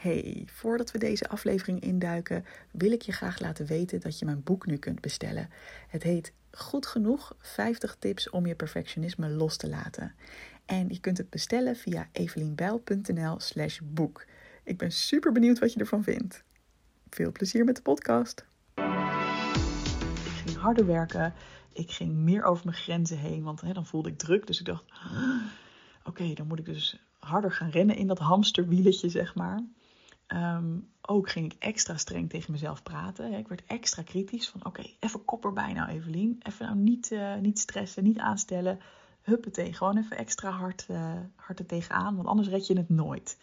Hey, voordat we deze aflevering induiken, wil ik je graag laten weten dat je mijn boek nu kunt bestellen. Het heet Goed genoeg 50 tips om je perfectionisme los te laten. En je kunt het bestellen via evelienbijl.nl/slash boek. Ik ben super benieuwd wat je ervan vindt. Veel plezier met de podcast. Ik ging harder werken. Ik ging meer over mijn grenzen heen, want hè, dan voelde ik druk. Dus ik dacht, oké, dan moet ik dus harder gaan rennen in dat hamsterwieletje, zeg maar. Ehm, ook ging ik extra streng tegen mezelf praten. Ik werd extra kritisch van oké, even kop erbij nou Evelien. Even nou niet, uh, niet stressen, niet aanstellen. Huppatee, gewoon even extra hard, uh, hard tegenaan, want anders red je het nooit.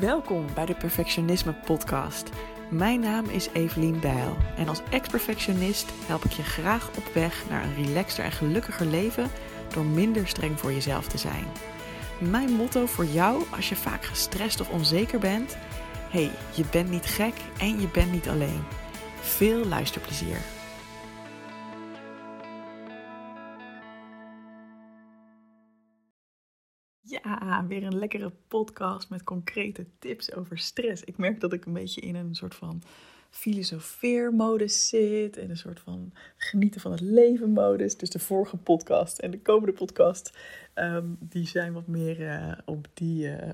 Welkom bij de Perfectionisme Podcast. Mijn naam is Evelien Bijl en als ex-perfectionist help ik je graag op weg naar een relaxter en gelukkiger leven door minder streng voor jezelf te zijn. Mijn motto voor jou als je vaak gestrest of onzeker bent: hey, je bent niet gek en je bent niet alleen. Veel luisterplezier. Ja, weer een lekkere podcast met concrete tips over stress. Ik merk dat ik een beetje in een soort van filosofeermodus zit. En een soort van genieten van het leven modus. Dus de vorige podcast en de komende podcast, ehm, die zijn wat meer uh, op die, uh,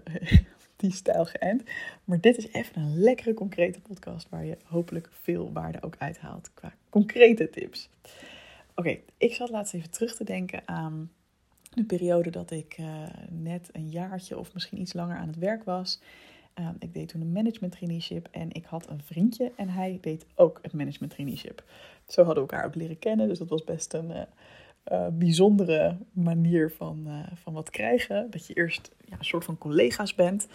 die stijl geënt. Maar dit is even een lekkere concrete podcast waar je hopelijk veel waarde ook uithaalt qua concrete tips. Oké, ik zat laatst even terug te denken aan de periode dat ik uh, net een jaartje of misschien iets langer aan het werk was. Ehm, ik deed toen een management traineeship en ik had een vriendje en hij deed ook het management traineeship. Zo hadden we elkaar ook leren kennen, dus dat was best een uh, uh, bijzondere manier van, uh, van wat krijgen. Dat je eerst ja, een soort van collega's bent.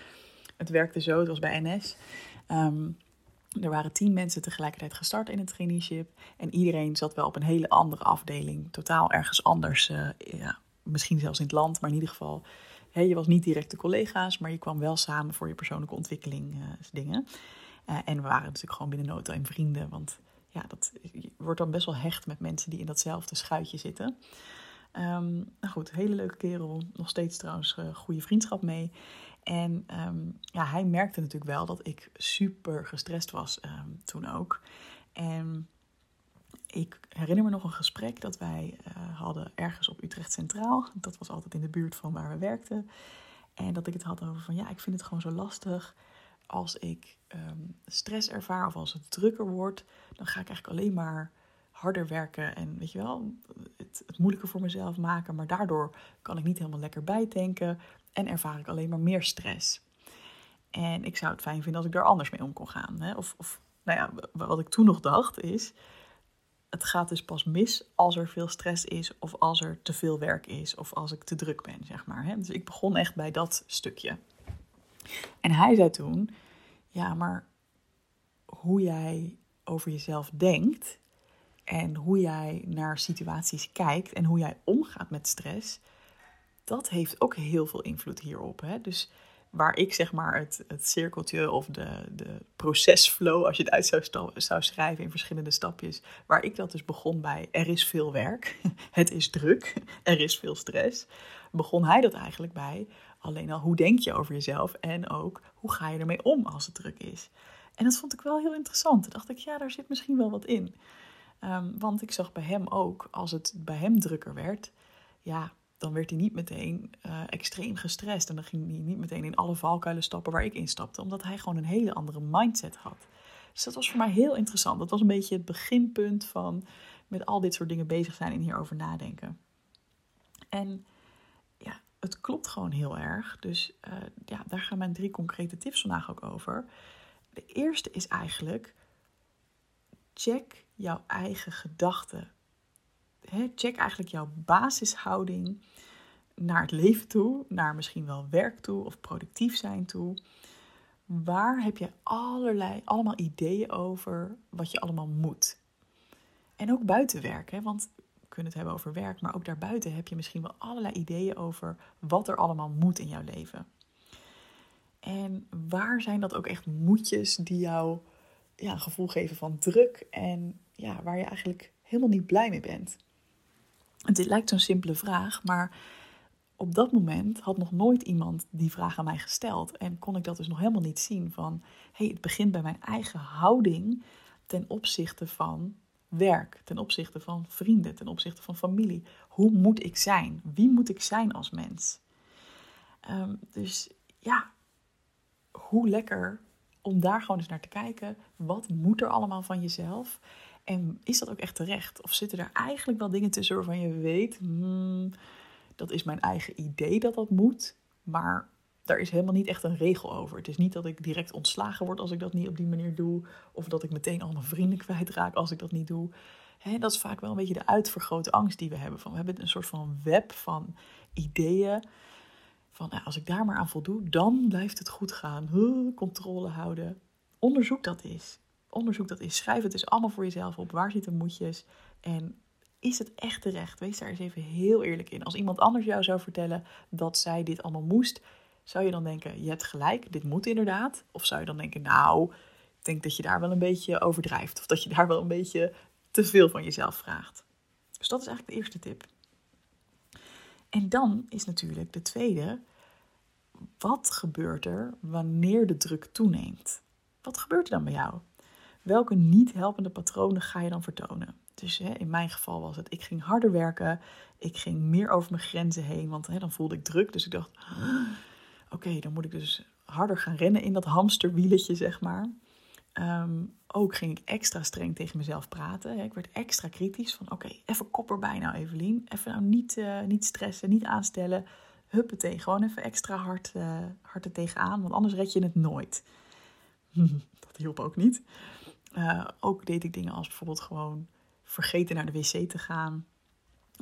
Het werkte zo, het was bij NS. Ehm, er waren tien mensen tegelijkertijd gestart in het traineeship. En iedereen zat wel op een hele andere afdeling. Totaal ergens anders. ja, misschien zelfs in het land, maar in ieder geval je was niet direct de collega's, maar je kwam wel samen voor je persoonlijke ontwikkeling uh, dingen. Uh, en we waren natuurlijk gewoon binnen no time vrienden, want ja, dat je wordt dan best wel hecht met mensen die in datzelfde schuitje zitten. Um, nou goed, hele leuke kerel, nog steeds trouwens uh, goede vriendschap mee. En um, ja, hij merkte natuurlijk wel dat ik super gestrest was um, toen ook. En ik herinner me nog een gesprek dat wij uh, hadden ergens op Utrecht Centraal. Dat was altijd in de buurt van waar we werkten. En dat ik het had over van ja, ik vind het gewoon zo lastig als ik um, stress ervaar of als het drukker wordt. Dan ga ik eigenlijk alleen maar harder werken en weet je wel, het, het moeilijker voor mezelf maken. Maar daardoor kan ik niet helemaal lekker bijdenken en ervaar ik alleen maar meer stress. En ik zou het fijn vinden als ik daar anders mee om kon gaan. Hè? Of, of nou ja, wat ik toen nog dacht is het gaat dus pas mis als er veel stress is, of als er te veel werk is, of als ik te druk ben, zeg maar. Dus ik begon echt bij dat stukje. En hij zei toen: Ja, maar hoe jij over jezelf denkt en hoe jij naar situaties kijkt en hoe jij omgaat met stress, dat heeft ook heel veel invloed hierop. Hè? Dus waar ik zeg maar het, het cirkeltje of de, de procesflow, als je het uit zou, zou schrijven in verschillende stapjes, waar ik dat dus begon bij er is veel werk, het is druk, er is veel stress, begon hij dat eigenlijk bij alleen al hoe denk je over jezelf en ook hoe ga je ermee om als het druk is. En dat vond ik wel heel interessant. Toen dacht ik, ja, daar zit misschien wel wat in. Um, want ik zag bij hem ook, als het bij hem drukker werd, ja, dan werd hij niet meteen uh, extreem gestrest. En dan ging hij niet meteen in alle valkuilen stappen waar ik in stapte, omdat hij gewoon een hele andere mindset had. Dus dat was voor mij heel interessant. Dat was een beetje het beginpunt van met al dit soort dingen bezig zijn en hierover nadenken. En ja, het klopt gewoon heel erg. Dus uh, ja, daar gaan mijn drie concrete tips vandaag ook over. De eerste is eigenlijk: check jouw eigen gedachten check eigenlijk jouw basishouding naar het leven toe, naar misschien wel werk toe of productief zijn toe. Waar heb je allerlei, allemaal ideeën over wat je allemaal moet? En ook buiten werk, want we kunnen het hebben over werk, maar ook daarbuiten heb je misschien wel allerlei ideeën over wat er allemaal moet in jouw leven. En waar zijn dat ook echt moedjes die jou ja, een gevoel geven van druk en ja, waar je eigenlijk helemaal niet blij mee bent? Het lijkt zo'n simpele vraag, maar op dat moment had nog nooit iemand die vraag aan mij gesteld. En kon ik dat dus nog helemaal niet zien van, hey, het begint bij mijn eigen houding ten opzichte van werk, ten opzichte van vrienden, ten opzichte van familie. Hoe moet ik zijn? Wie moet ik zijn als mens? Ehm, dus ja, hoe lekker om daar gewoon eens naar te kijken. Wat moet er allemaal van jezelf? En is dat ook echt terecht? Of zitten er eigenlijk wel dingen tussen waarvan je weet, hmm, dat is mijn eigen idee dat dat moet, maar daar is helemaal niet echt een regel over. Het is niet dat ik direct ontslagen word als ik dat niet op die manier doe, of dat ik meteen al mijn vrienden kwijtraak als ik dat niet doe. dat is vaak wel een beetje de uitvergrote angst die we hebben. Van, we hebben een soort van web van ideeën. Van nou, als ik daar maar aan voldoe, dan blijft het goed gaan. controle houden. Onderzoek dat eens. Onderzoek dat eens. Schrijf het eens allemaal voor jezelf op. Waar zitten moedjes? En is het echt terecht? Wees daar eens even heel eerlijk in. Als iemand anders jou zou vertellen dat zij dit allemaal moest, zou je dan denken: je hebt gelijk, dit moet inderdaad? Of zou je dan denken: nou, ik denk dat je daar wel een beetje overdrijft. Of dat je daar wel een beetje te veel van jezelf vraagt. Dus dat is eigenlijk de eerste tip. En dan is natuurlijk de tweede: wat gebeurt er wanneer de druk toeneemt? Wat gebeurt er dan bij jou? Welke niet helpende patronen ga je dan vertonen? Dus hè, in mijn geval was het, ik ging harder werken, ik ging meer over mijn grenzen heen, want hè, dan voelde ik druk. Dus ik dacht, oké, dan moet ik dus harder gaan rennen in dat hamsterwieletje, zeg maar. Ehm, ook ging ik extra streng tegen mezelf praten. Ik werd extra kritisch van, oké, even kop erbij nou Evelien. Even nou niet, uh, niet stressen, niet aanstellen. Huppatee, gewoon even extra hard, uh, hard er tegenaan, want anders red je het nooit. dat hielp ook niet. Uh, ook deed ik dingen als bijvoorbeeld gewoon vergeten naar de wc te gaan.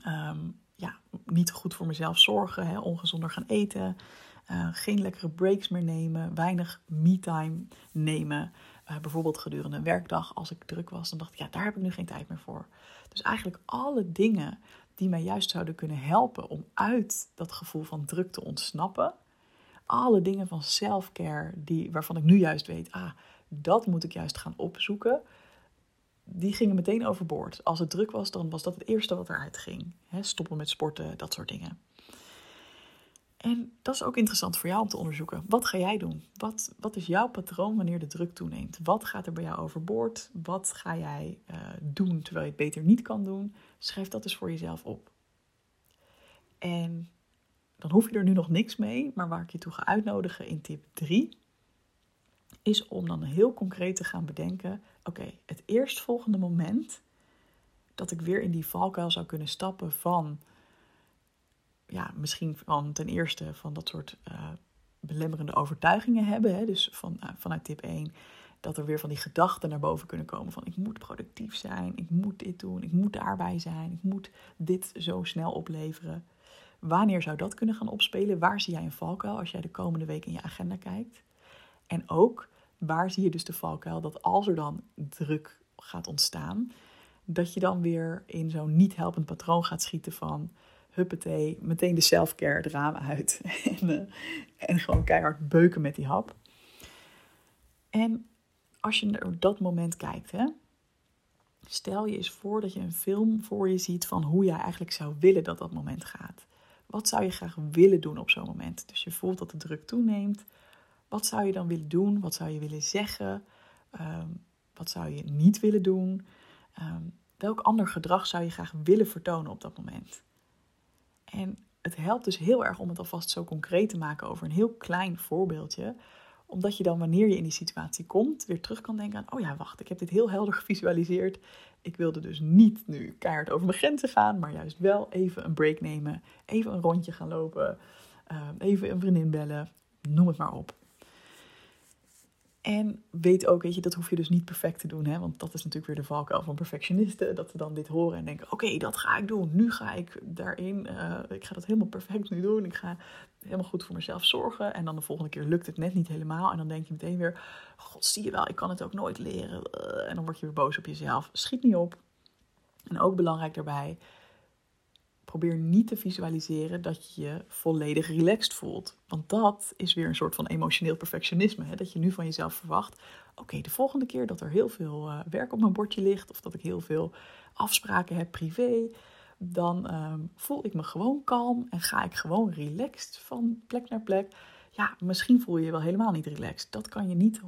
Ehm, ja, niet goed voor mezelf zorgen, hè, ongezonder gaan eten. Uh, geen lekkere breaks meer nemen, weinig me-time nemen. Uh, bijvoorbeeld gedurende een werkdag, als ik druk was, dan dacht ik, ja, daar heb ik nu geen tijd meer voor. Dus eigenlijk alle dingen die mij juist zouden kunnen helpen om uit dat gevoel van druk te ontsnappen. Alle dingen van self-care die, waarvan ik nu juist weet, ah, dat moet ik juist gaan opzoeken die gingen meteen overboord. Als het druk was, dan was dat het eerste wat eruit ging. stoppen met sporten, dat soort dingen. En dat is ook interessant voor jou om te onderzoeken. Wat ga jij doen? Wat, wat is jouw patroon wanneer de druk toeneemt? Wat gaat er bij jou overboord? Wat ga jij uh, doen terwijl je het beter niet kan doen? Schrijf dat eens voor jezelf op. En dan hoef je er nu nog niks mee, maar waar ik je toe ga uitnodigen in tip 3 is om dan heel concreet te gaan bedenken: oké, het eerstvolgende moment dat ik weer in die valkuil zou kunnen stappen van, ja, misschien van ten eerste van dat soort uh, belemmerende overtuigingen hebben. Hè? Dus van, uh, vanuit tip 1, dat er weer van die gedachten naar boven kunnen komen van ik moet productief zijn, ik moet dit doen, ik moet daarbij zijn, ik moet dit zo snel opleveren. Wanneer zou dat kunnen gaan opspelen? Waar zie jij een valkuil als jij de komende week in je agenda kijkt? En ook waar zie je dus de valkuil dat als er dan druk gaat ontstaan, dat je dan weer in zo'n niet helpend patroon gaat schieten van huppatee, meteen de self-care raam uit en, uh, en gewoon keihard beuken met die hap. En als je naar dat moment kijkt, hè, stel je eens voor dat je een film voor je ziet van hoe jij eigenlijk zou willen dat dat moment gaat. Wat zou je graag willen doen op zo'n moment? Dus je voelt dat de druk toeneemt. Wat zou je dan willen doen? Wat zou je willen zeggen? Ehm, wat zou je niet willen doen? Ehm, welk ander gedrag zou je graag willen vertonen op dat moment? En het helpt dus heel erg om het alvast zo concreet te maken over een heel klein voorbeeldje. Omdat je dan wanneer je in die situatie komt, weer terug kan denken aan, oh ja, wacht, ik heb dit heel helder gevisualiseerd. Ik wilde dus niet nu keihard over mijn grenzen gaan, maar juist wel even een break nemen, even een rondje gaan lopen, ehm, even een vriendin bellen, noem het maar op. En weet ook, weet je, dat hoef je dus niet perfect te doen. Hè? Want dat is natuurlijk weer de valkuil van perfectionisten. Dat ze dan dit horen en denken, oké, dat ga ik doen. Nu ga ik daarin. Uh, ik ga dat helemaal perfect nu doen. Ik ga helemaal goed voor mezelf zorgen. En dan de volgende keer lukt het net niet helemaal. En dan denk je meteen weer, god, zie je wel, ik kan het ook nooit leren. En dan word je weer boos op jezelf. Schiet niet op. En ook belangrijk daarbij, probeer niet te visualiseren dat je je volledig relaxed voelt. Want dat is weer een soort van emotioneel perfectionisme. Hè? Dat je nu van jezelf verwacht: oké, de volgende keer dat er heel veel uh, werk op mijn bordje ligt, of dat ik heel veel afspraken heb privé, dan ehm, voel ik me gewoon kalm en ga ik gewoon relaxed van plek naar plek. Ja, misschien voel je je wel helemaal niet relaxed. Dat kan je niet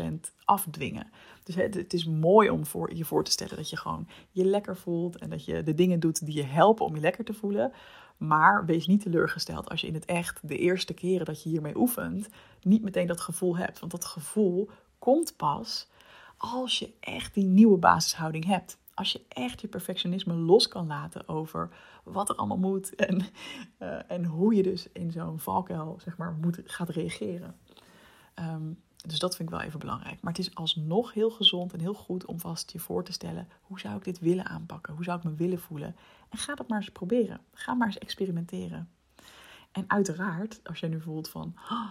100% afdwingen. Dus het, is mooi om voor, je voor te stellen dat je gewoon je lekker voelt en dat je de dingen doet die je helpen om je lekker te voelen. Maar wees niet teleurgesteld als je in het echt de eerste keren dat je hiermee oefent, niet meteen dat gevoel hebt. Want dat gevoel komt pas als je echt die nieuwe basishouding hebt. Als je echt je perfectionisme los kan laten over wat er allemaal moet en, uh, en hoe je dus in zo'n valkuil zeg maar, moet, gaat reageren. Um, dus dat vind ik wel even belangrijk. Maar het is alsnog heel gezond en heel goed om vast je voor te stellen: hoe zou ik dit willen aanpakken? Hoe zou ik me willen voelen? En ga dat maar eens proberen. Ga maar eens experimenteren. En uiteraard, als jij nu voelt van. Oh,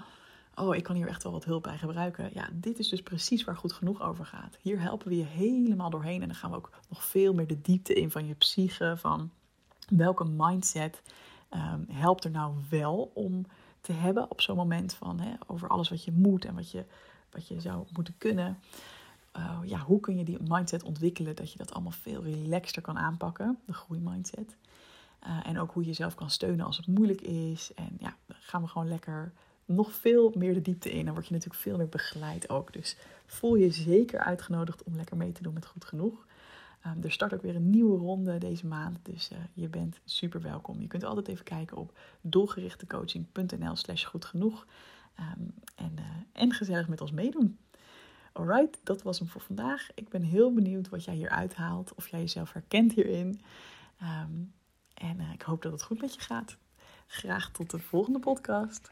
ik kan hier echt wel wat hulp bij gebruiken. Ja, dit is dus precies waar goed genoeg over gaat. Hier helpen we je helemaal doorheen. En dan gaan we ook nog veel meer de diepte in van je psyche. Van welke mindset um, helpt er nou wel om te hebben op zo'n moment van hè, over alles wat je moet en wat je, wat je zou moeten kunnen. Uh, ja, hoe kun je die mindset ontwikkelen dat je dat allemaal veel relaxter kan aanpakken, de groeimindset. Uh, en ook hoe je jezelf kan steunen als het moeilijk is. En ja, dan gaan we gewoon lekker nog veel meer de diepte in. Dan word je natuurlijk veel meer begeleid ook. Dus voel je zeker uitgenodigd om lekker mee te doen met Goed Genoeg. Um, er start ook weer een nieuwe ronde deze maand, dus uh, je bent super welkom. Je kunt altijd even kijken op doelgerichtecoaching.nl slash goed genoeg. Um, en, uh, en gezellig met ons meedoen. Alright, dat was hem voor vandaag. Ik ben heel benieuwd wat jij hier uithaalt, of jij jezelf herkent hierin. Um, en uh, ik hoop dat het goed met je gaat. Graag tot de volgende podcast.